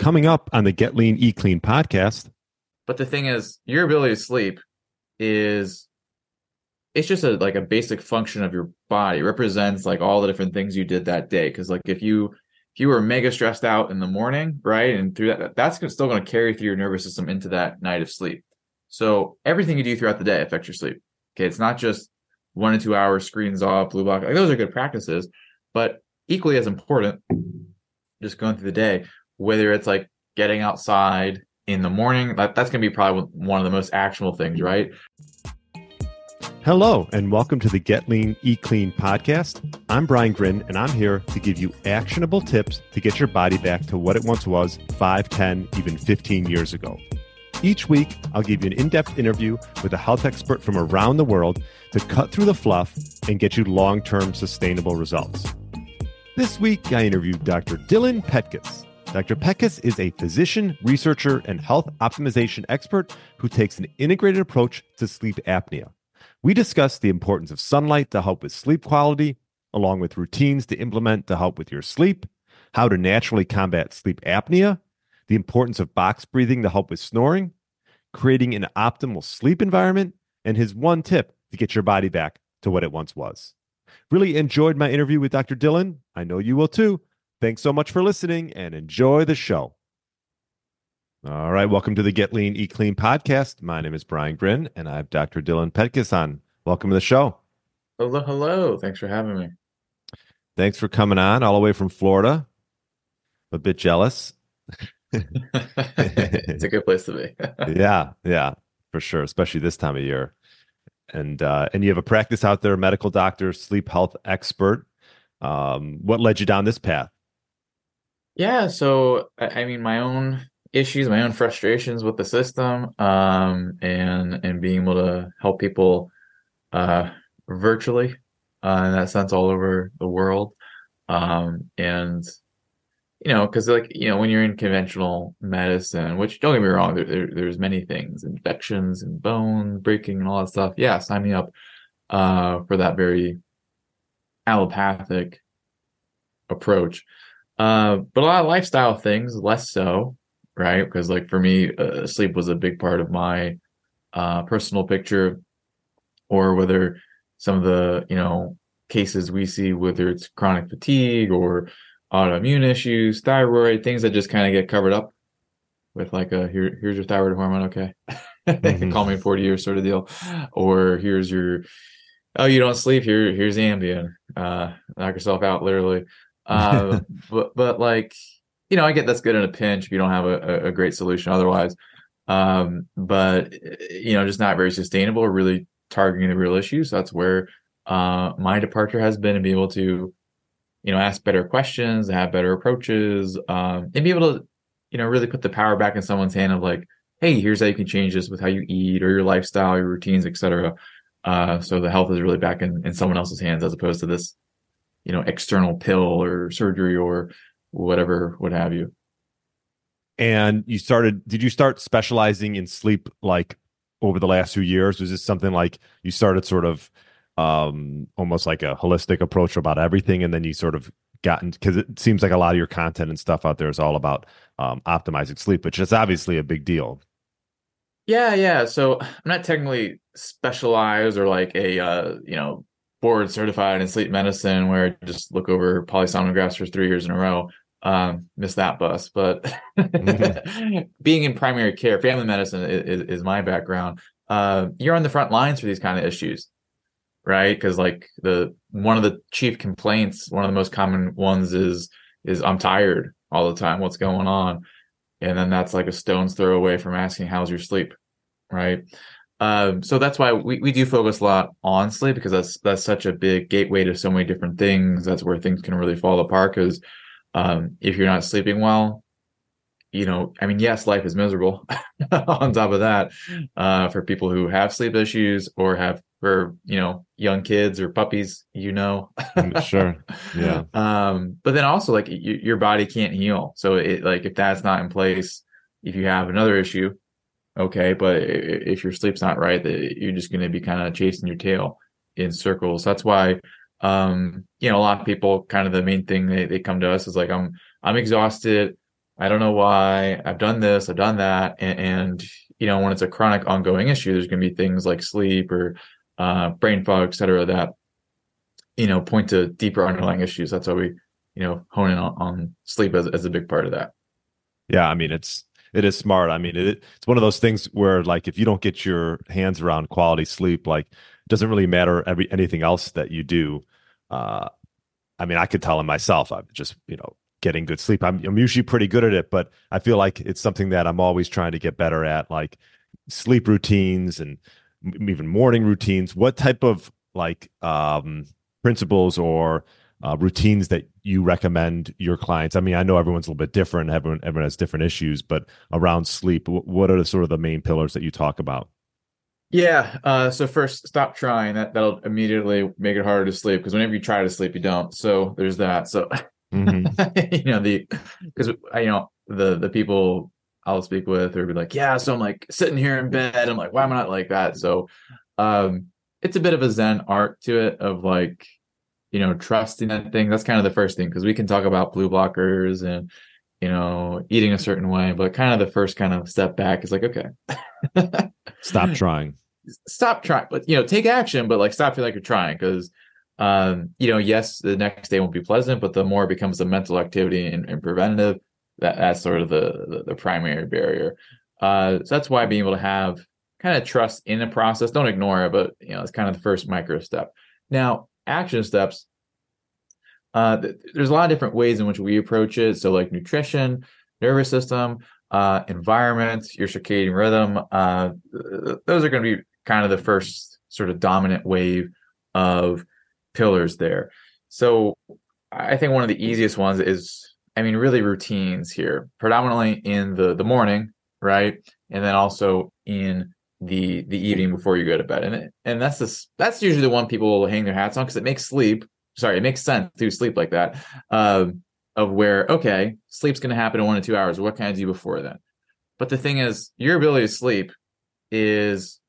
coming up on the Get Lean, Eat Clean podcast. But the thing is, your ability to sleep is it's just a like a basic function of your body. It represents like all the different things you did that day. Because like if you if you were mega stressed out in the morning, right, and through that, that's still going to carry through your nervous system into that night of sleep. So everything you do throughout the day affects your sleep. Okay, it's not just one to two hours screens off, blue block. Like those are good practices, but equally as important, just going through the day, whether it's like getting outside in the morning, that, that's going to be probably one of the most actionable things, right? Hello, and welcome to the Get Lean, Eat Clean podcast. I'm Brian Grin, and I'm here to give you actionable tips to get your body back to what it once was 5, 10, even 15 years ago. Each week, I'll give you an in depth interview with a health expert from around the world to cut through the fluff and get you long term sustainable results. This week, I interviewed Dr. Dylan Petkus. Dr. Petkus is a physician, researcher, and health optimization expert who takes an integrated approach to sleep apnea. We discuss the importance of sunlight to help with sleep quality, along with routines to implement to help with your sleep, how to naturally combat sleep apnea, the importance of box breathing to help with snoring, creating an optimal sleep environment, and his one tip to get your body back to what it once was. Really enjoyed my interview with Dr. Dylan. I know you will too. Thanks so much for listening and enjoy the show. All right, welcome to the Get Lean, Eat Clean podcast. My name is Brian Grin, and I have Dr. Dylan Petkus on. Welcome to the show. Hello, hello. Thanks for having me. Thanks for coming on all the way from Florida. A bit jealous. it's a good place to be. yeah, yeah, for sure, especially this time of year. And uh, and you have a practice out there, medical doctor, sleep health expert. Um, what led you down this path? Yeah, so I mean, my own issues, my own frustrations with the system, um, and and being able to help people uh, virtually uh, in that sense all over the world, um, and you know, because like you know, when you're in conventional medicine, which don't get me wrong, there, there, there's many things, infections and bone breaking and all that stuff. Yeah, sign me up uh, for that very allopathic approach. Uh, but a lot of lifestyle things, less so, right? Because like for me, uh, sleep was a big part of my uh, personal picture, or whether some of the you know cases we see, whether it's chronic fatigue or autoimmune issues, thyroid, things that just kind of get covered up with like a here here's your thyroid hormone, okay. Mm-hmm. Call me in 40 years sort of deal. Or here's your oh you don't sleep, here here's Ambien. Uh knock yourself out literally. Uh but but like you know, I get that's good in a pinch if you don't have a, a great solution otherwise. Um, but you know, just not very sustainable or really targeting the real issues. That's where uh my departure has been to be able to you know, ask better questions, have better approaches, um, and be able to, you know, really put the power back in someone's hand of like, hey, here's how you can change this with how you eat or your lifestyle, your routines, etc. Uh, so the health is really back in, in someone else's hands as opposed to this, you know, external pill or surgery or whatever, what have you. And you started, did you start specializing in sleep like over the last few years? Was this something like you started sort of um, almost like a holistic approach about everything, and then you sort of gotten because it seems like a lot of your content and stuff out there is all about um, optimizing sleep, which is obviously a big deal. Yeah, yeah. So I'm not technically specialized or like a uh, you know board certified in sleep medicine where I just look over polysomnographs for three years in a row. Um, missed that bus, but mm-hmm. being in primary care, family medicine is, is my background. Uh, you're on the front lines for these kind of issues right? Because like the one of the chief complaints, one of the most common ones is is I'm tired all the time. What's going on? And then that's like a stone's throw away from asking how's your sleep, right? Um, so that's why we, we do focus a lot on sleep because that's that's such a big gateway to so many different things. That's where things can really fall apart. Because um, if you're not sleeping well, you know, I mean, yes, life is miserable. on top of that, uh, for people who have sleep issues or have for you know young kids or puppies you know mm, sure yeah um but then also like your body can't heal so it like if that's not in place if you have another issue okay but if your sleep's not right you're just going to be kind of chasing your tail in circles that's why um you know a lot of people kind of the main thing they, they come to us is like i'm i'm exhausted I don't know why. I've done this, I've done that. And, and you know, when it's a chronic ongoing issue, there's going to be things like sleep or uh, brain fog, et cetera, that, you know, point to deeper underlying issues. That's why we, you know, hone in on, on sleep as, as a big part of that. Yeah. I mean, it's, it is smart. I mean, it, it's one of those things where like, if you don't get your hands around quality sleep, like it doesn't really matter every, anything else that you do. Uh, I mean, I could tell him myself, I'm just, you know, getting good sleep. I'm, I'm usually pretty good at it, but I feel like it's something that I'm always trying to get better at, like sleep routines and even morning routines. What type of like um, principles or uh, routines that you recommend your clients? I mean, I know everyone's a little bit different. Everyone, everyone has different issues, but around sleep, what are the sort of the main pillars that you talk about? Yeah. Uh, so first, stop trying. That that'll immediately make it harder to sleep because whenever you try to sleep, you don't. So there's that. So mm-hmm. you know the because I you know the the people I'll speak with or be like, yeah. So I'm like sitting here in bed. I'm like, why am I not like that? So um, it's a bit of a Zen art to it of like you know trusting that thing. That's kind of the first thing because we can talk about blue blockers and you know eating a certain way, but kind of the first kind of step back is like, okay. Stop trying stop trying, but you know, take action, but like stop feeling like you're trying because um, you know, yes, the next day won't be pleasant, but the more it becomes a mental activity and, and preventative, that that's sort of the the, the primary barrier. Uh, so that's why being able to have kind of trust in the process, don't ignore it, but you know, it's kind of the first micro step. Now, action steps. Uh, there's a lot of different ways in which we approach it. So, like nutrition, nervous system, uh, environment, your circadian rhythm. Uh, those are going to be kind of the first sort of dominant wave of pillars there. So I think one of the easiest ones is, I mean, really routines here, predominantly in the the morning, right, and then also in the the evening before you go to bed, and it, and that's this that's usually the one people will hang their hats on because it makes sleep. Sorry, it makes sense to sleep like that. Um, of where okay, sleep's going to happen in one to two hours. What can I do before then? But the thing is, your ability to sleep is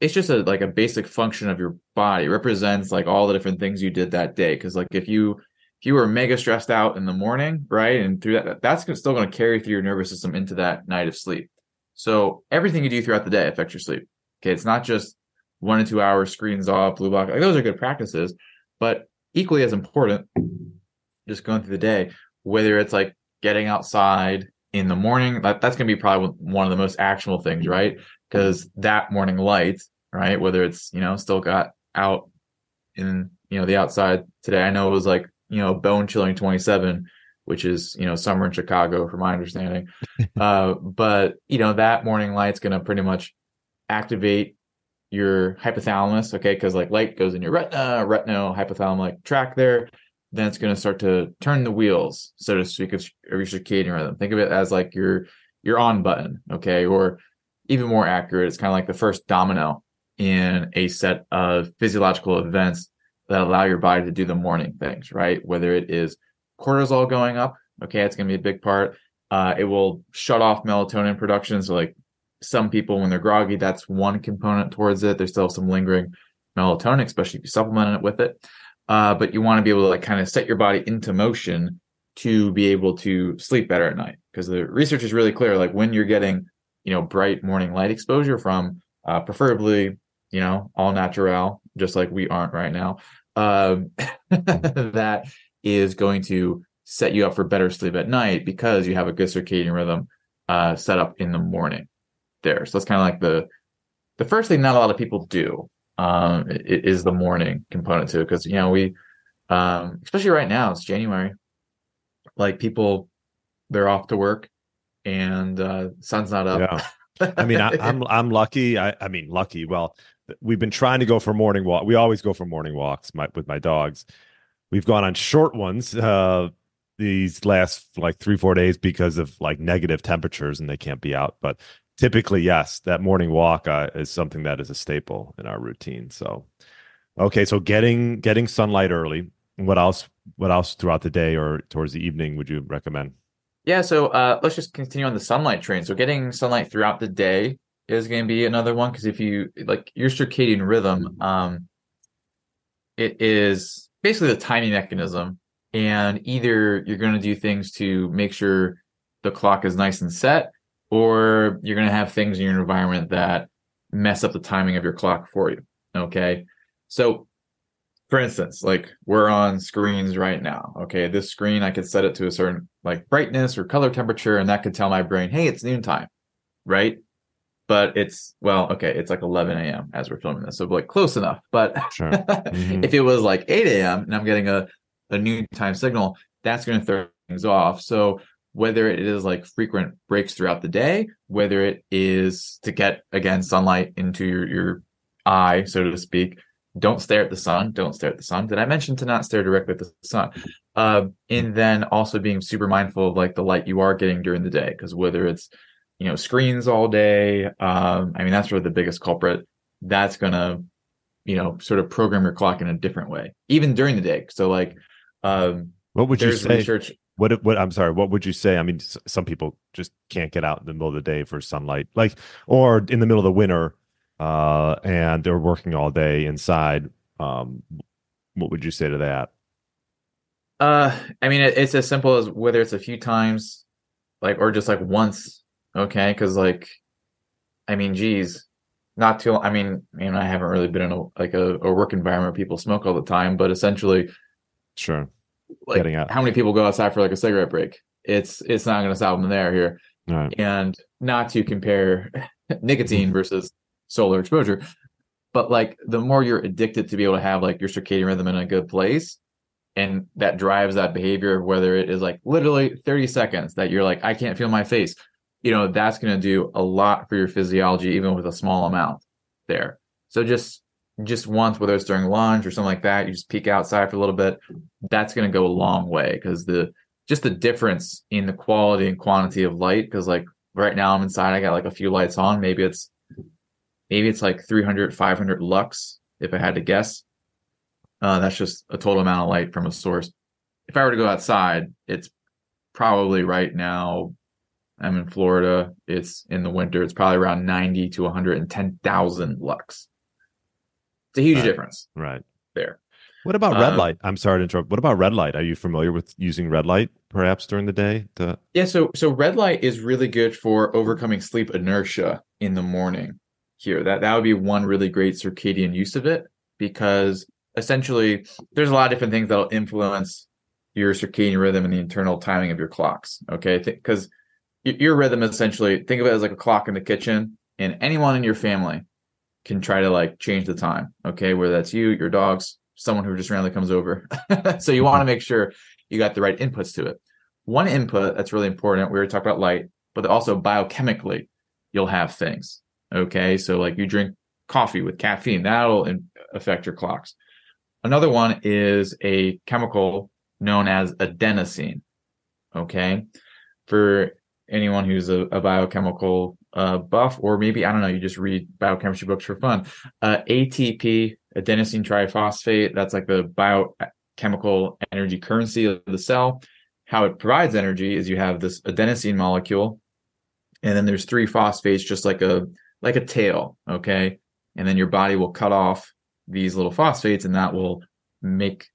it's just a like a basic function of your body it represents like all the different things you did that day because like if you if you were mega stressed out in the morning right and through that that's still going to carry through your nervous system into that night of sleep so everything you do throughout the day affects your sleep okay it's not just one to two hours screens off blue block like those are good practices but equally as important just going through the day whether it's like getting outside in the morning that, that's going to be probably one of the most actionable things right because that morning light right? Whether it's, you know, still got out in, you know, the outside today. I know it was like, you know, bone chilling 27, which is, you know, summer in Chicago from my understanding. uh, but, you know, that morning light's going to pretty much activate your hypothalamus, okay? Because like light goes in your retina, retinal hypothalamic tract there. Then it's going to start to turn the wheels, so to speak, of your circadian rhythm. Think of it as like your your on button, okay? Or even more accurate, it's kind of like the first domino in a set of physiological events that allow your body to do the morning things, right? Whether it is cortisol going up, okay, it's going to be a big part. Uh, it will shut off melatonin production. So, like some people, when they're groggy, that's one component towards it. There's still some lingering melatonin, especially if you supplement it with it. Uh, but you want to be able to like kind of set your body into motion to be able to sleep better at night because the research is really clear. Like when you're getting, you know, bright morning light exposure from uh, preferably you know, all natural, just like we aren't right now, um, that is going to set you up for better sleep at night because you have a good circadian rhythm uh, set up in the morning there. So that's kind of like the the first thing not a lot of people do um, is the morning component to it because you know we um, especially right now it's January, like people they're off to work and uh, sun's not up. Yeah. I mean, I, am I'm, I'm lucky. I, I mean, lucky. Well, we've been trying to go for morning walk. We always go for morning walks my, with my dogs. We've gone on short ones uh, these last like three four days because of like negative temperatures and they can't be out. But typically, yes, that morning walk uh, is something that is a staple in our routine. So, okay, so getting getting sunlight early. What else? What else throughout the day or towards the evening would you recommend? Yeah, so uh, let's just continue on the sunlight train. So getting sunlight throughout the day is going to be another one because if you like your circadian rhythm, um, it is basically the timing mechanism, and either you're going to do things to make sure the clock is nice and set, or you're going to have things in your environment that mess up the timing of your clock for you. Okay. So, for instance, like we're on screens right now. Okay. This screen, I could set it to a certain like brightness or color temperature, and that could tell my brain, hey, it's noontime. Right. But it's, well, okay, it's like 11 a.m. as we're filming this. So, like, close enough. But Sure. Mhm. if it was like 8 a.m. and I'm getting a, a new noontime signal, that's going to throw things off. So, whether it is like frequent breaks throughout the day, whether it is to get again sunlight into your, your eye, so to speak, don't stare at the sun. Don't stare at the sun. Did I mention to not stare directly at the sun? Uh, and then also being super mindful of like the light you are getting during the day, because whether it's you know screens all day, um, I mean that's really the biggest culprit. That's gonna you know sort of program your clock in a different way, even during the day. So like um, what would you say? research What what I'm sorry, what would you say? I mean, s- some people just can't get out in the middle of the day for sunlight, like or in the middle of the winter, uh, and they're working all day inside. Um, what would you say to that? Uh, I mean, it, it's as simple as whether it's a few times, like, or just like once, okay? Because, like, I mean, geez, not too. I mean, you know, I haven't really been in a like a, a work environment where people smoke all the time, but essentially, Sure, like, Getting out. how many people go outside for like a cigarette break? It's it's not going to stop them there here, right, and not to compare nicotine mm-hmm. versus solar exposure, but like the more you're addicted to be able to have like your circadian rhythm in a good place, and that drives that behavior, whether it is like literally 30 seconds that you're like, I can't feel my face, you know, that's going to do a lot for your physiology, even with a small amount there. So just just once, whether it's during lunch or something like that, you just peek outside for a little bit. That's going to go a long way because the just the difference in the quality and quantity of light. Because like right now I'm inside, I got like a few lights on. Maybe it's maybe it's like 300, 500 lux if I had to guess. Uh, that's just a total amount of light from a source. If I were to go outside, it's probably right now. I'm in Florida. It's in the winter. It's probably around 90 to 110,000 lux. It's a huge Right. difference right. there. What about red Uh, light? I'm sorry to interrupt. What about red light? Are you familiar with using red light perhaps during the day? To, Yeah, so so red light is really good for overcoming sleep inertia in the morning. Here, that that would be one really great circadian use of it because essentially there's a lot of different things that'll influence your circadian rhythm and the internal timing of your clocks. Okay, because your rhythm essentially think of it as like a clock in the kitchen, and anyone in your family can try to like change the time. Okay, whether that's you, your dogs, someone who just randomly comes over. so you want to mm-hmm. make sure you got the right inputs to it. One input that's really important, we were talking about light, but also biochemically, you'll have things. Okay. So, like you drink coffee with caffeine, that'll in- affect your clocks. Another one is a chemical known as adenosine. Okay. For anyone who's a, a biochemical uh, buff, or maybe, I don't know, you just read biochemistry books for fun. Uh, ATP, adenosine triphosphate, that's like the biochemical energy currency of the cell. How it provides energy is you have this adenosine molecule and then there's three phosphates just like a like a tail okay? And then your body will cut off these little phosphates and that will make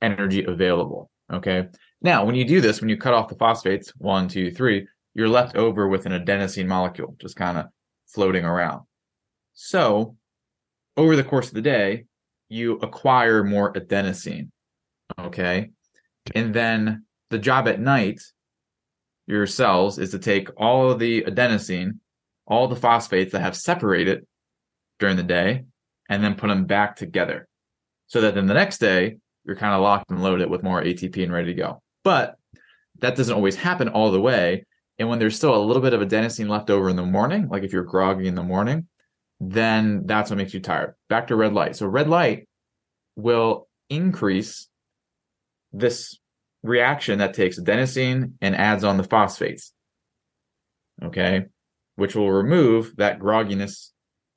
energy available okay now when you do this when you cut off the phosphates one two three you're left over with an adenosine molecule just kind of floating around so over the course of the day you acquire more adenosine okay and then the job at night, your cells, is to take all of the adenosine, all the phosphates that have separated during the day, and then put them back together. So that then the next day, you're kind of locked and loaded with more ATP and ready to go. But that doesn't always happen all the way. And when there's still a little bit of adenosine left over in the morning, like if you're groggy in the morning, then that's what makes you tired. Back to red light. So red light will increase this reaction that takes adenosine and adds on the phosphates. Okay, which will remove that grogginess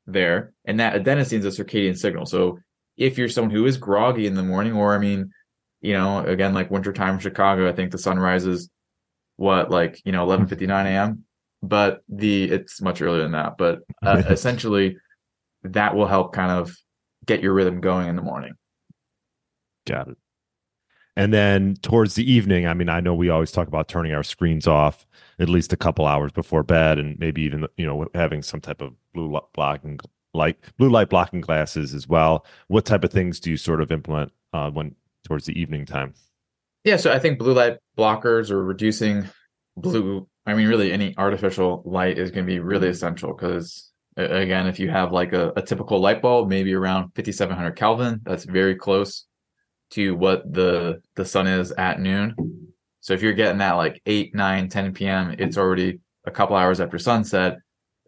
there. And that adenosine is a circadian signal. So if you're someone who is groggy in the morning, or I mean, you know, again, like wintertime in Chicago, I think the sun rises what, like, you know, 11 59 a.m. But the it's much earlier than that. But uh, essentially, that will help kind of get your rhythm going in the morning. got it. And then towards the evening, I mean, I know we always talk about turning our screens off at least a couple hours before bed, and maybe even you know having some type of blue blocking light, blue light blocking glasses as well. What type of things do you sort of implement uh, when towards the evening time? Yeah, so I think blue light blockers or reducing blue. I mean, really, any artificial light is going to be really essential because again, if you have like a, a typical light bulb, maybe around 5700 Kelvin, that's very close to what the the sun is at noon. So if you're getting that like 8, 9, 10 p.m., it's already a couple hours after sunset.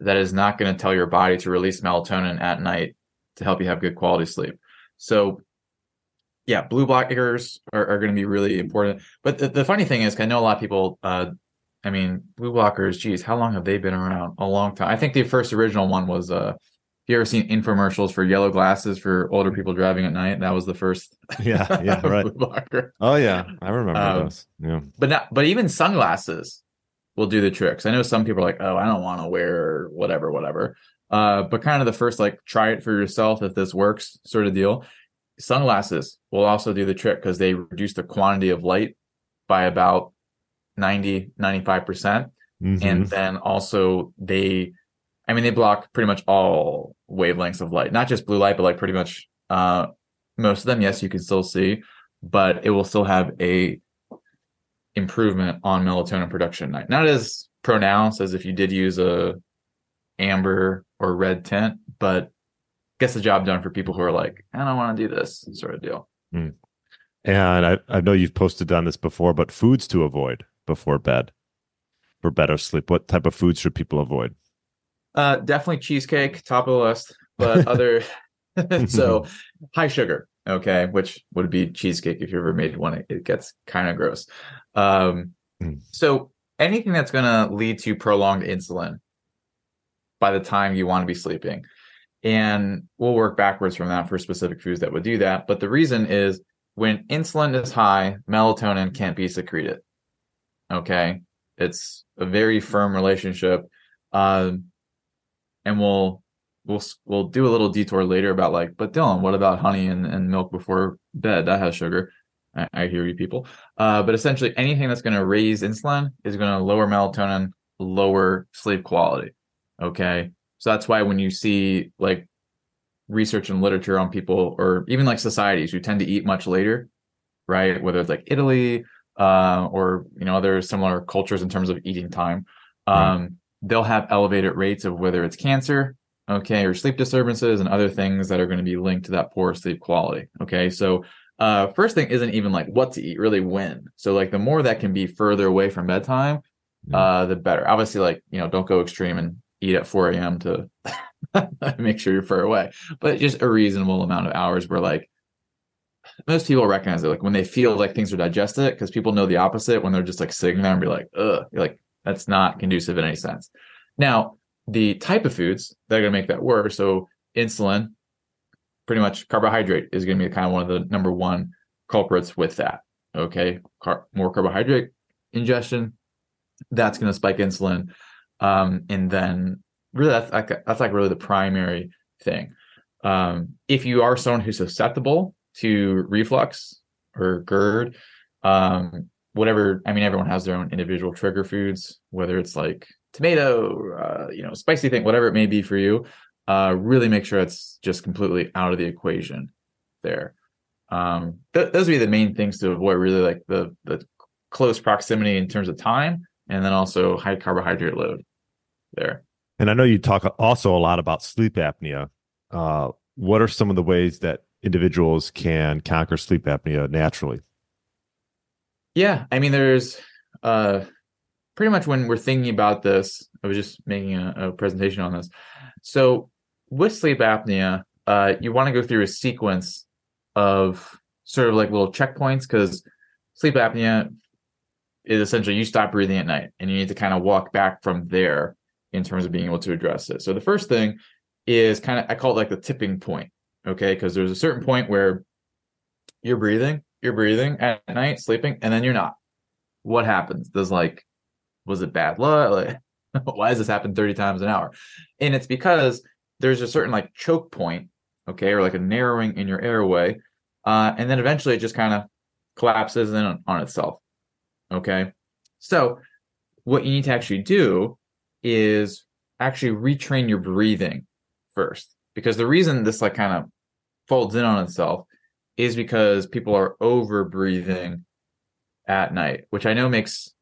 That is not going to tell your body to release melatonin at night to help you have good quality sleep. So yeah, blue blockers are, are going to be really important. But the, the funny thing is, I know a lot of people, uh, I mean, blue blockers, geez, how long have they been around? A long time. I think the first original one was uh, you ever seen infomercials for yellow glasses for older people driving at night? That was the first. Yeah, yeah, right. Oh yeah, I remember um, those. Yeah, but not, but even sunglasses will do the tricks. I know some people are like, oh, I don't want to wear whatever, whatever. Uh, but kind of the first like try it for yourself if this works sort of deal. Sunglasses will also do the trick because they reduce the quantity of light by about 90, 95 percent, mm-hmm. and then also they I mean, they block pretty much all wavelengths of light, not just blue light, but like pretty much uh, most of them. Yes, you can still see, but it will still have a improvement on melatonin production at night. Not as pronounced as if you did use a amber or red tint, but gets the job done for people who are like, I don't want to do this sort of deal. Mm. And I, I know you've posted on this before, but foods to avoid before bed for better sleep. What type of foods should people avoid? Uh, definitely cheesecake, top of the list. But other, so high sugar, okay, which would be cheesecake if you ever made one. It, gets kind of gross. Um, mm. So anything that's going to lead to prolonged insulin by the time you want to be sleeping. And we'll work backwards from that for specific foods that would do that. But the reason is when insulin is high, melatonin can't be secreted. Okay. It's a very firm relationship. Um, and we'll we'll we'll do a little detour later about like, but Dylan, what about honey and, and milk before bed? That has sugar. I, I hear you people. Uh, but essentially anything that's going to raise insulin is going to lower melatonin, lower sleep quality. Okay. So that's why when you see like research and literature on people or even like societies who tend to eat much later, right? Whether it's like Italy, uh, or you know, other similar cultures in terms of eating time. Um, right they'll have elevated rates of whether it's cancer, okay, or sleep disturbances and other things that are going to be linked to that poor sleep quality. Okay. So, uh, first thing isn't even like what to eat, really when. So, like, the more that can be further away from bedtime, uh, the better. Obviously, like, you know, don't go extreme and eat at 4 a.m. to make sure you're far away, but just a reasonable amount of hours where, like, most people recognize it like when they feel like things are digested because people know the opposite when they're just like sitting there and be like ugh you're like that's not conducive in any sense. Now, the type of foods that are going to make that worse. So, insulin, pretty much carbohydrate is going to be kind of one of the number one culprits with that. Okay, Car- more carbohydrate ingestion, that's going to spike insulin, um, and then really that's like that's like really the primary thing. Um, if you are someone who's susceptible to reflux or GERD, um, whatever i mean everyone has their own individual trigger foods whether it's like tomato uh, you know spicy thing whatever it may be for you uh, really make sure it's just completely out of the equation there um, th- those would be the main things to avoid really like the the close proximity in terms of time and then also high carbohydrate load there. And i know you talk also a lot about sleep apnea. Uh, what are some of the ways that individuals can conquer sleep apnea naturally? Yeah, I mean, there's uh, pretty much when we're thinking about this, I was just making a, a presentation on this. So with sleep apnea, uh, you want to go through a sequence of sort of like little checkpoints because sleep apnea is essentially you stop breathing at night and you need to kind of walk back from there in terms of being able to address it. So the first thing is kind of I call it like the tipping point. Okay, because there's a certain point where you're breathing you're breathing at night, sleeping, and then you're not. What happens? Does like, was it bad luck? Like, why does this happen 30 times an hour? And it's because there's a certain like choke point, okay, or like a narrowing in your airway. Uh, and then eventually it just kind of collapses in on, on itself. Okay. So what you need to actually do is actually retrain your breathing first. Because the reason this like kind of folds in on itself is because people are over breathing at night, which I know makes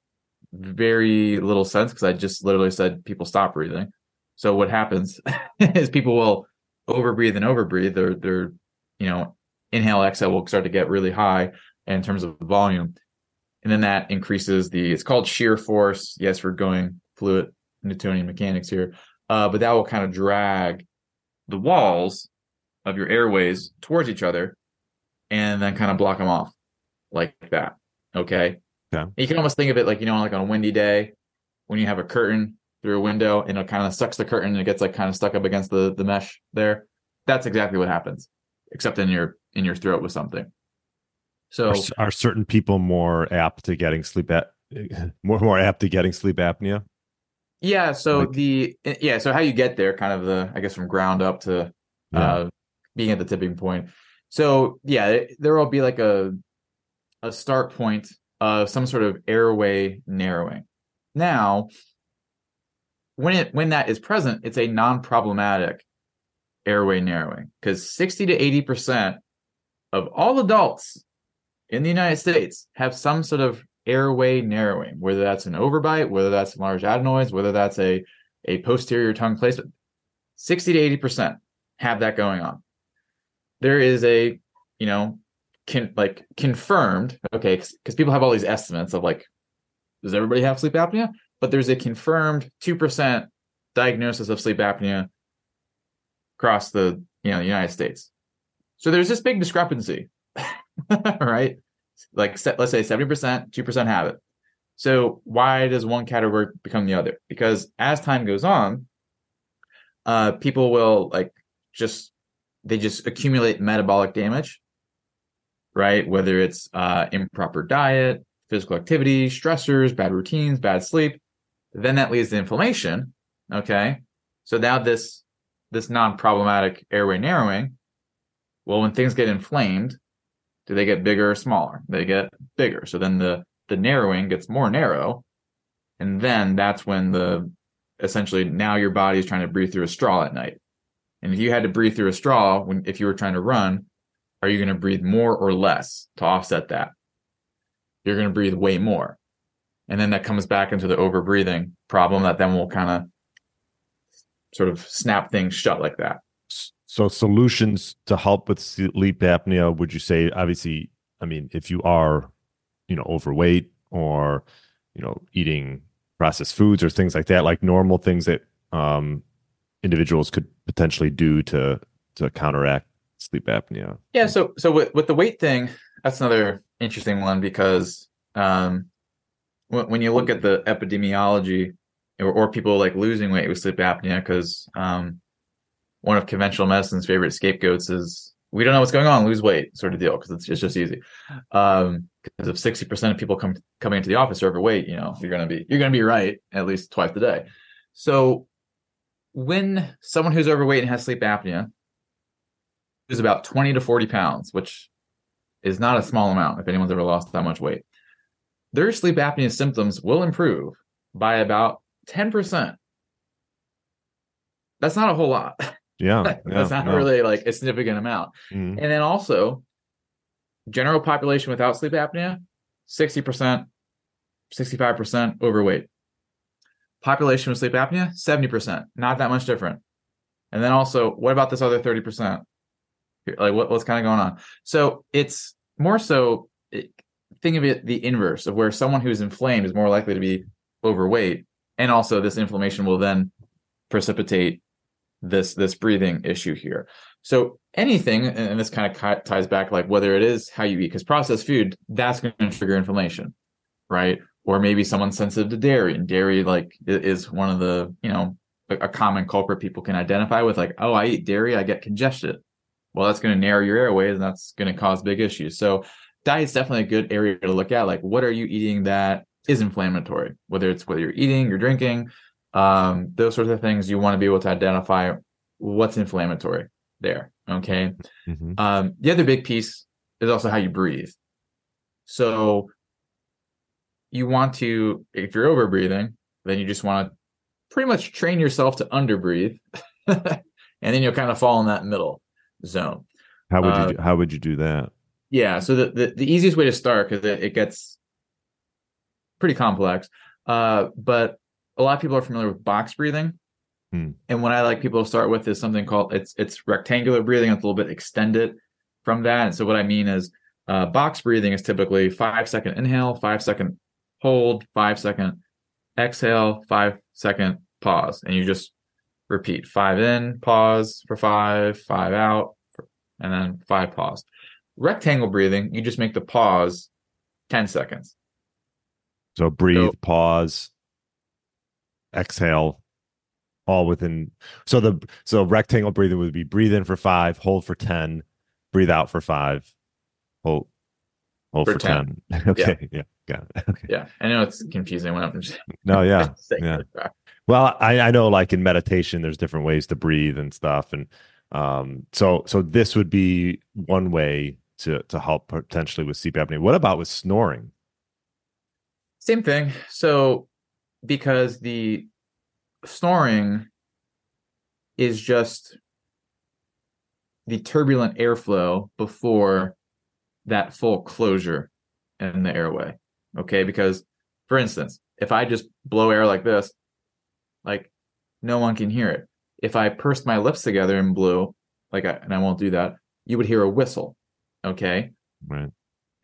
very little sense because I just literally said people stop breathing. So what happens is people will overbreathe and overbreathe. Their their you know inhale exhale will start to get really high in terms of volume, and then that increases the it's called shear force. Yes, we're going fluid Newtonian mechanics here, uh, but that will kind of drag the walls of your airways towards each other, and then kind of block them off like that. Okay. Yeah. You can almost think of it like you know, like on a windy day when you have a curtain through a window and it kind of sucks the curtain and it gets like kind of stuck up against the the mesh there. That's exactly what happens, except in your in your throat with something. So are, are certain people more apt to getting sleep at more more apt to getting sleep apnea? Yeah. So Like- the yeah. So how you get there, kind of the I guess from ground up to Yeah. uh, being at the tipping point. So yeah, there will be like a a start point of some sort of airway narrowing. Now, when it when that is present, it's a non-problematic airway narrowing because 60 to 80 percent of all adults in the United States have some sort of airway narrowing, whether that's an overbite, whether that's large adenoids, whether that's a a posterior tongue placement. 60 to 80 percent have that going on. There is a, you know, can like confirmed, okay, because people have all these estimates of like, does everybody have sleep apnea? But there's a confirmed two percent diagnosis of sleep apnea across the you know the United States. So there's this big discrepancy, right? Like let's say seventy percent, two percent have it. So why does one category become the other? Because as time goes on, uh, people will like just they just accumulate metabolic damage, right? Whether it's uh, improper diet, physical activity, stressors, bad routines, bad sleep, then that leads to inflammation. Okay, so now this this non-problematic airway narrowing. Well, when things get inflamed, do they get bigger or smaller? They get bigger. So then the the narrowing gets more narrow, and then that's when the essentially now your body is trying to breathe through a straw at night. And if you had to breathe through a straw when if you were trying to run, are you going to breathe more or less to offset that? You're going to breathe way more. And then that comes back into the overbreathing problem that then will kind of sort of snap things shut like that. So solutions to help with sleep apnea, would you say obviously, I mean, if you are, you know, overweight or, you know, eating processed foods or things like that, like normal things that um individuals could potentially do to to counteract sleep apnea. Yeah, so so with with the weight thing, that's another interesting one because um when, you look at the epidemiology or, or people like losing weight with sleep apnea because um one of conventional medicine's favorite scapegoats is we don't know what's going on, lose weight sort of deal because it's, it's just easy. Um because if 60% of people come coming into the office are overweight, you know, you're gonna be you're gonna be right at least twice a day. So when someone who's overweight and has sleep apnea is about 20 to 40 pounds, which is not a small amount if anyone's ever lost that much weight. Their sleep apnea symptoms will improve by about 10%. That's not a whole lot. Yeah. That's yeah, not no. really like a significant amount. Mhm. And then also, general population without sleep apnea, 60%, 65% overweight. Population with sleep apnea, 70%, not that much different. And then also, what about this other 30%? Like, what, what's kind of going on? So it's more so, it, think of it the inverse of where someone who's inflamed is more likely to be overweight. And also, this inflammation will then precipitate this this breathing issue here. So anything, and this kind of ties back like whether it is how you eat, because processed food that's going to trigger inflammation, right? Or maybe someone's sensitive to dairy, and dairy like is one of the you know a, common culprit people can identify with, like oh I eat dairy, I get congested. Well, that's going to narrow your airways, and that's going to cause big issues. So diet's definitely a good area to look at. Like what are you eating that is inflammatory? Whether it's whether you're eating, you're drinking, um, those sorts of things you want to be able to identify what's inflammatory there okay Mhm. um, the other big piece is also how you breathe So you want to, if you're over breathing, then you just want to pretty much train yourself to under breathe. and then you'll kind of fall in that middle zone. How would uh, you do, how would you do that? Yeah, so the, the, the easiest way to start because it, it, gets pretty complex, uh, but a lot of people are familiar with box breathing, hmm. and what I like people to start with is something called it's it's rectangular breathing. It's a little bit extended from that, and so what I mean is uh, box breathing is typically five second inhale, five second hold, five second exhale, five second pause, and you just repeat five in, pause for five, five out, and then five pause. Rectangle breathing, you just make the pause 10 seconds. So breathe, so, pause, exhale, all within. So the so rectangle breathing would be breathe in for five, hold for 10, breathe out for five, hold hold for, for 10. 10. okay. Yeah. yeah. Got it. Okay. Yeah. I know it's confusing when I'm just No, yeah. yeah. Well, I, I know like in meditation, there's different ways to breathe and stuff. And um, so so this would be one way to to help potentially with sleep apnea. What about with snoring? Same thing. So because the snoring is just the turbulent airflow before that full closure in the airway. Okay. Because, for instance, if I just blow air like this, like no one can hear it. If I pursed my lips together and blew, like, I, and I won't do that, you would hear a whistle. Okay. Right.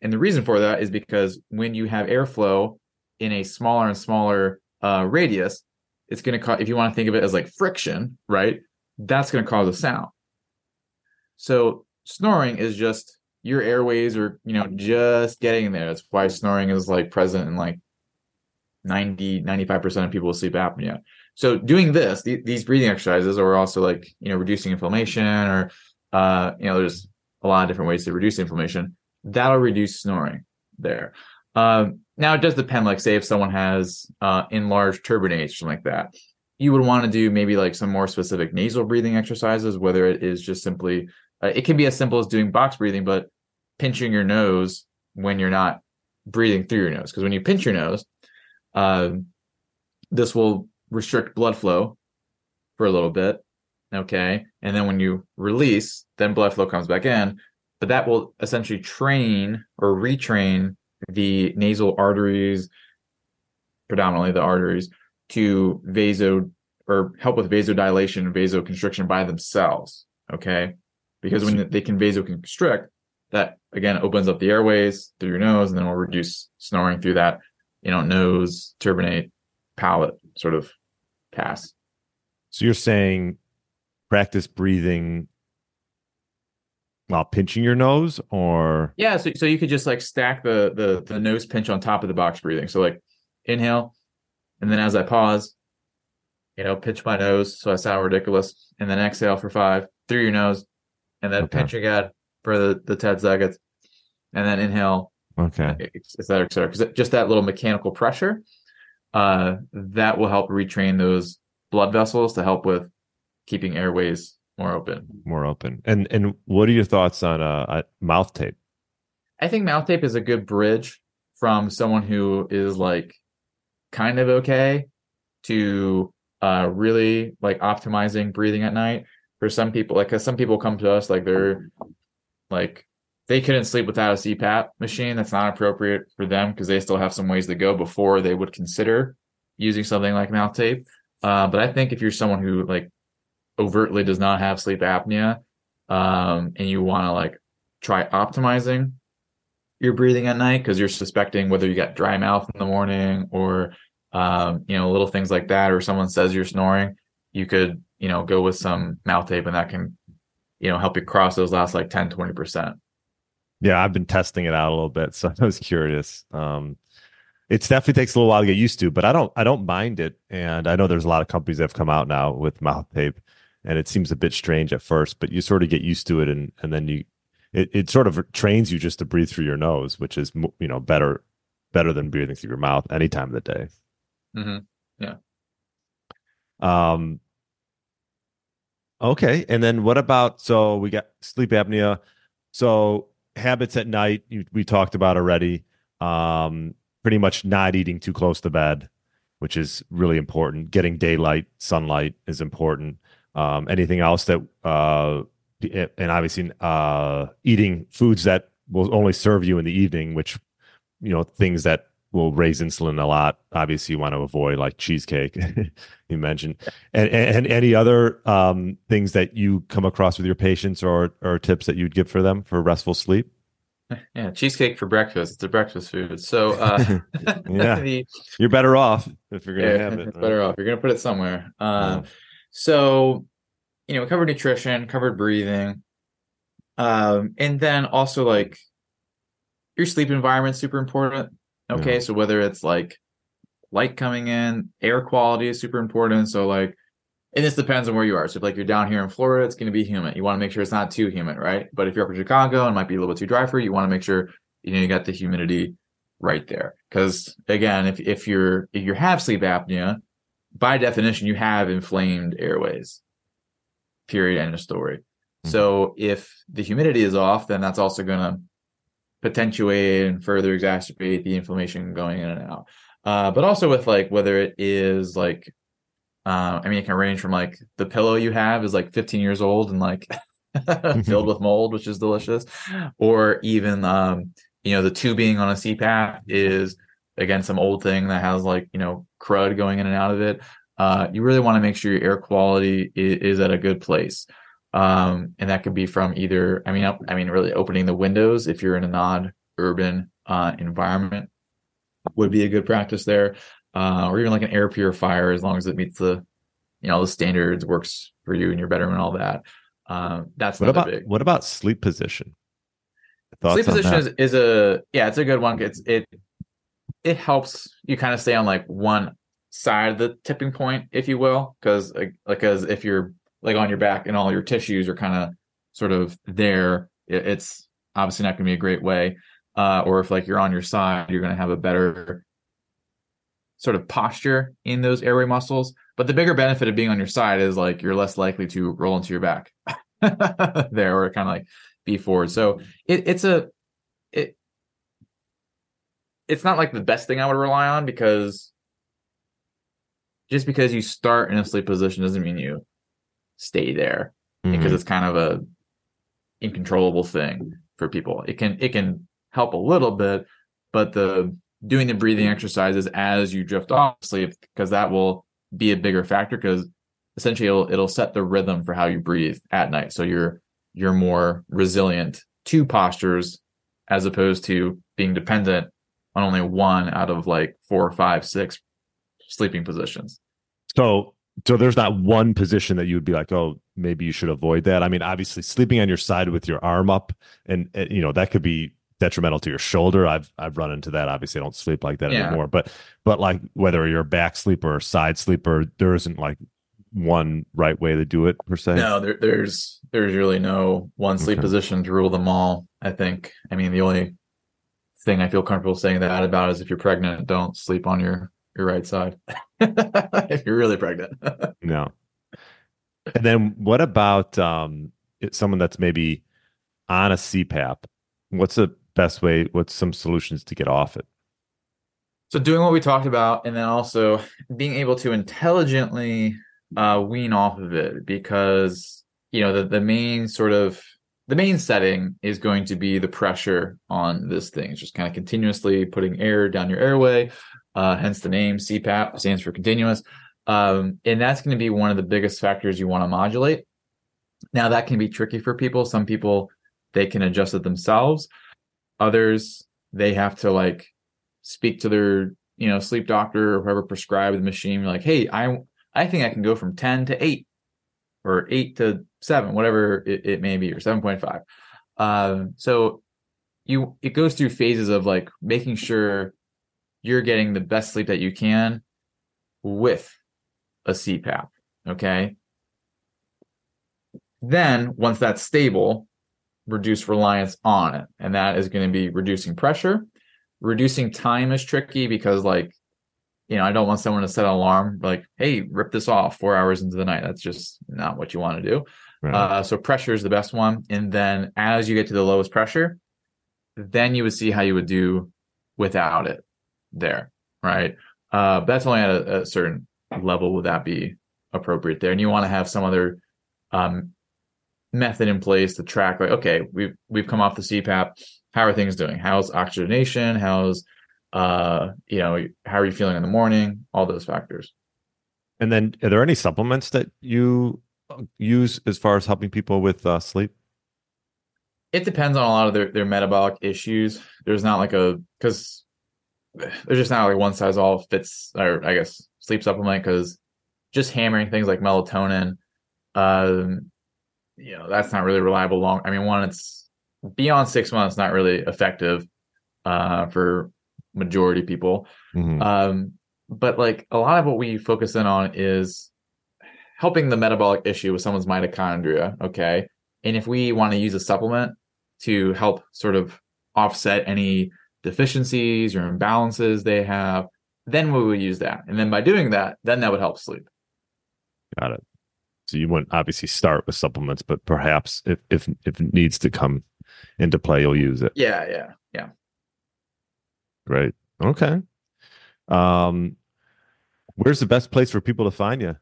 And the reason for that is because when you have airflow in a smaller and smaller uh, radius, it's going to cause, if you want to think of it as like friction, right? That's going to cause a sound. So snoring is just your airways are, you know, just getting there. That's why snoring is like present in like 90, 95% of people with sleep apnea. So doing this, th- these breathing exercises, or also like you know reducing inflammation, or uh, you know there's a lot of different ways to reduce inflammation. That'll reduce snoring there. Um, now it does depend. Like say if someone has uh, enlarged turbinates or something like that, you would want to do maybe like some more specific nasal breathing exercises. Whether it is just simply, uh, it can be as simple as doing box breathing, but pinching your nose when you're not breathing through your nose. Because when you pinch your nose, uh, this will restrict blood flow for a little bit. Okay. And then when you release, then blood flow comes back in. But that will essentially train or retrain the nasal arteries, predominantly the arteries, to vaso or help with vasodilation and vasoconstriction by themselves. Okay. Because when they can vasoconstrict, that again opens up the airways through your nose and then will reduce snoring through that, you know, nose, turbinate, palate sort of pass. So you're saying practice breathing while pinching your nose or? Yeah so, so you could just like stack the, the the nose pinch on top of the box breathing. So like inhale and then as i pause you know pinch my nose so i sound ridiculous. And then exhale for five through your nose and then okay. pinch again for the the 10 seconds. And then inhale. Okay. Et cetera et cetera. Because just that little mechanical pressure uh, that will help retrain those blood vessels to help with keeping airways more open. More open. And and what are your thoughts on uh, mouth tape? I think mouth tape is a good bridge from someone who is like kind of okay to uh, really like optimizing breathing at night. For some people, like cause some people come to us like they're like they couldn't sleep without a CPAP machine. That's not appropriate for them because they still have some ways to go before they would consider using something like mouth tape. Uh, but I think if you're someone who like overtly does not have sleep apnea, um, and you want to like try optimizing your breathing at night because you're suspecting whether you got dry mouth in the morning or um, you know little things like that, or someone says you're snoring, you could you know go with some mouth tape and that can you know help you cross those last like 10 20 percent yeah, I've been testing it out a little bit, so I was curious. Um, it's definitely takes a little while to get used to, but I don't I don't mind it. And I know there's a lot of companies that have come out now with mouth tape, and it seems a bit strange at first, but you sort of get used to it, and and then you it, it sort of trains you just to breathe through your nose, which is you know better better than breathing through your mouth any time of the day. Mm-hmm. Yeah. Um. Okay, and then what about so we got sleep apnea. So habits at night you, we talked about already um, pretty much not eating too close to bed, which is really important. Getting daylight, sunlight is important. Um, anything else that, uh, and obviously, uh, eating foods that will only serve you in the evening, which, you know, things that will raise insulin a lot. Obviously, you want to avoid like cheesecake, you mentioned, and, and any other um, things that you come across with your patients or or tips that you'd give for them for restful sleep. Yeah, cheesecake for breakfast. It's a breakfast food. So, uh, yeah, the, you're better off if you're gonna yeah, have it. Right? Better off. You're gonna put it somewhere. Um, yeah. So, you know, covered nutrition, covered breathing, um, and then also like your sleep environment super important. Okay, yeah. so whether it's like light coming in, air quality is super important. So like and this depends on where you are. So if like you're down here in Florida, it's going to be humid. You want to make sure it's not too humid, right? But if you're up in Chicago and might be a little bit too dry for you, you want to make sure you know you got the humidity right there. Because again, if if you're if you have sleep apnea, by definition, you have inflamed airways. Period. End of story. Mm-hmm. So if the humidity is off, then that's also going to potentiate and further exacerbate the inflammation going in and out. Uh, but also with like whether it is like uh, I mean, it can range from like the pillow you have is like 15 years old and like filled with mold, which is delicious, or even um, you know the tubing on a CPAP is again some old thing that has like you know crud going in and out of it. Uh, you really want to make sure your air quality is, is at a good place, um, and that could be from either I mean I mean really opening the windows if you're in a non-urban uh, environment would be a good practice there uh, or even like an air purifier, as long as it meets the, you know, the standards, works for you in your bedroom and all that. Um, that's what about big. what about sleep position? Thoughts sleep position is, is a yeah, it's a good one. It's it it helps you kind of stay on like one side of the tipping point, if you will, because like because if you're like on your back and all your tissues are kind of sort of there, it, it's obviously not going to be a great way. Uh, or if like you're on your side, you're going to have a better sort of posture in those airway muscles. But the bigger benefit of being on your side is like you're less likely to roll into your back there or kind of like be forward. So it, it's a it's not like the best thing I would rely on because just because you start in a sleep position doesn't mean you stay there mm-hmm. because it's kind of a incontrollable thing for people. It can it can help a little bit, but the doing the breathing exercises as you drift off sleep because that will be a bigger factor because essentially it'll, it'll set the rhythm for how you breathe at night so you're you're more resilient to postures as opposed to being dependent on only one out of like four five six sleeping positions so so there's not one position that you would be like oh maybe you should avoid that i mean obviously sleeping on your side with your arm up and, and you know that could be detrimental to your shoulder. I've I've run into that. Obviously, I don't sleep like that yeah. anymore. But but like whether you're a back sleeper or side sleeper, there isn't like one right way to do it per se. No, there, there's there's really no one sleep okay. position to rule them all. I think. I mean, the only thing I feel comfortable saying that about is if you're pregnant, don't sleep on your your right side. if you're really pregnant. no. And then what about um someone that's maybe on a CPAP? What's the best way? What's some solutions to get off it? So doing what we talked about, and then also being able to intelligently uh, wean off of it, because you know the the main sort of the main setting is going to be the pressure on this thing. It's just kind of continuously putting air down your airway. Uh, hence the name CPAP stands for continuous. Um, and that's going to be one of the biggest factors you want to modulate. Now that can be tricky for people. Some people they can adjust it themselves. Others, they have to like speak to their, you know, sleep doctor or whoever prescribed the machine, like, hey, I I think I can go from 10 to 8 or 8 to 7, whatever it, it may be, or 7.5. Um, so you it goes through phases of like making sure you're getting the best sleep that you can with a CPAP. Okay. Then once that's stable, reduce reliance on it. And that is going to be reducing pressure. Reducing time is tricky because, like, you know, I don't want someone to set an alarm like, hey, rip this off four hours into the night. That's just not what you want to do. Right. Uh, so pressure is the best one. And then as you get to the lowest pressure, then you would see how you would do without it there, right? Uh, that's only at a, a, certain level would that be appropriate there, and you want to have some other um, method in place to track. Like, okay, we've we've come off the CPAP. How are things doing? How's oxygenation? How's uh, you know, how are you feeling in the morning? All those factors. And then, are there any supplements that you use as far as helping people with uh, sleep? It depends on a lot of their, their metabolic issues. There's not like a because there's just not like one size all fits, or I guess sleep supplement because just hammering things like melatonin, um, you know, that's not really reliable. Long, I mean, one, it's beyond six months, not really effective uh, for majority people. Mm-hmm. Um, but like a lot of what we focus in on is helping the metabolic issue with someone's mitochondria. Okay. And if we want to use a supplement to help sort of offset any deficiencies or imbalances they have, then we will use that. And then by doing that, then that would help sleep. Got it. So you wouldn't obviously start with supplements, but perhaps if if if it needs to come into play, you'll use it. Yeah, yeah, yeah. Great. Okay. Um, where's the best place for people to find you?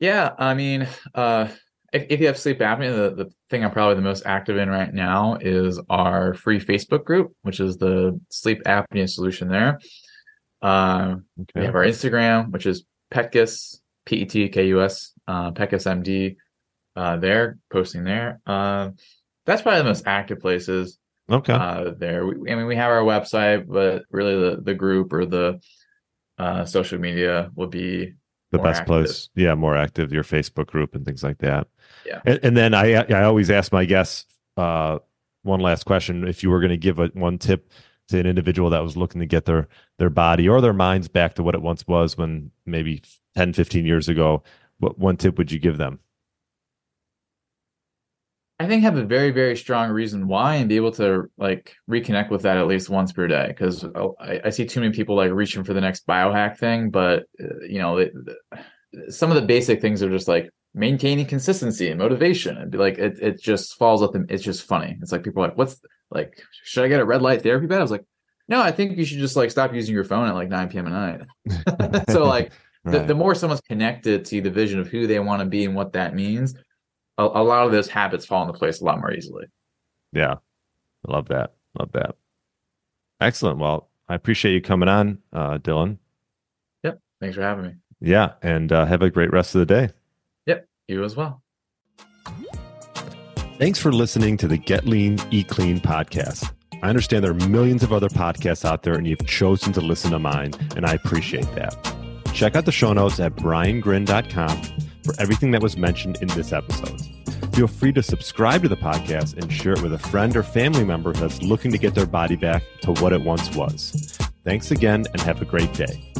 Yeah, I mean, uh, if, if you have sleep apnea, the, the thing I'm probably the most active in right now is our free Facebook group, which is the sleep apnea solution there. Uh, okay. We have our Instagram, which is Petkus, P E T K U S, uh, Petkus MD, uh, there, posting there. Uh, that's probably the most active places. Okay. Uh, there, we, I mean, we have our website, but really the the group or the uh, social media would be the best active. place. Yeah, more active. Your Facebook group and things like that. Yeah. And, and then I I always ask my guests uh, one last question: If you were going to give a, one tip to an individual that was looking to get their their body or their minds back to what it once was when maybe 10 15 years ago what one tip would you give them I think have a very very strong reason why and be able to like reconnect with that at least once per day because I, I, see too many people like reaching for the next biohack thing, but uh, you know it, some of the basic things are just like maintaining consistency and motivation and be like it it just falls up and it's just funny. It's like people are like what's like should I get a red light therapy bed? I was like no, I think you should just like stop using your phone at like 9 p.m. at night. so like right. the, the more someone's connected to the vision of who they want to be and what that means, a, a lot of those habits fall into place a lot more easily. Yeah. I love that. Love that. Excellent. Well, I appreciate you coming on, uh, Dylan. Yep. Thanks for having me. Yeah. And uh, have a great rest of the day. Yep. You as well. Thanks for listening to the Get Lean, Eat Clean podcast. I understand there are millions of other podcasts out there, and you've chosen to listen to mine, and I appreciate that. Check out the show notes at briangrin.com for everything that was mentioned in this episode. Feel free to subscribe to the podcast and share it with a friend or family member that's looking to get their body back to what it once was. Thanks again and have a great day.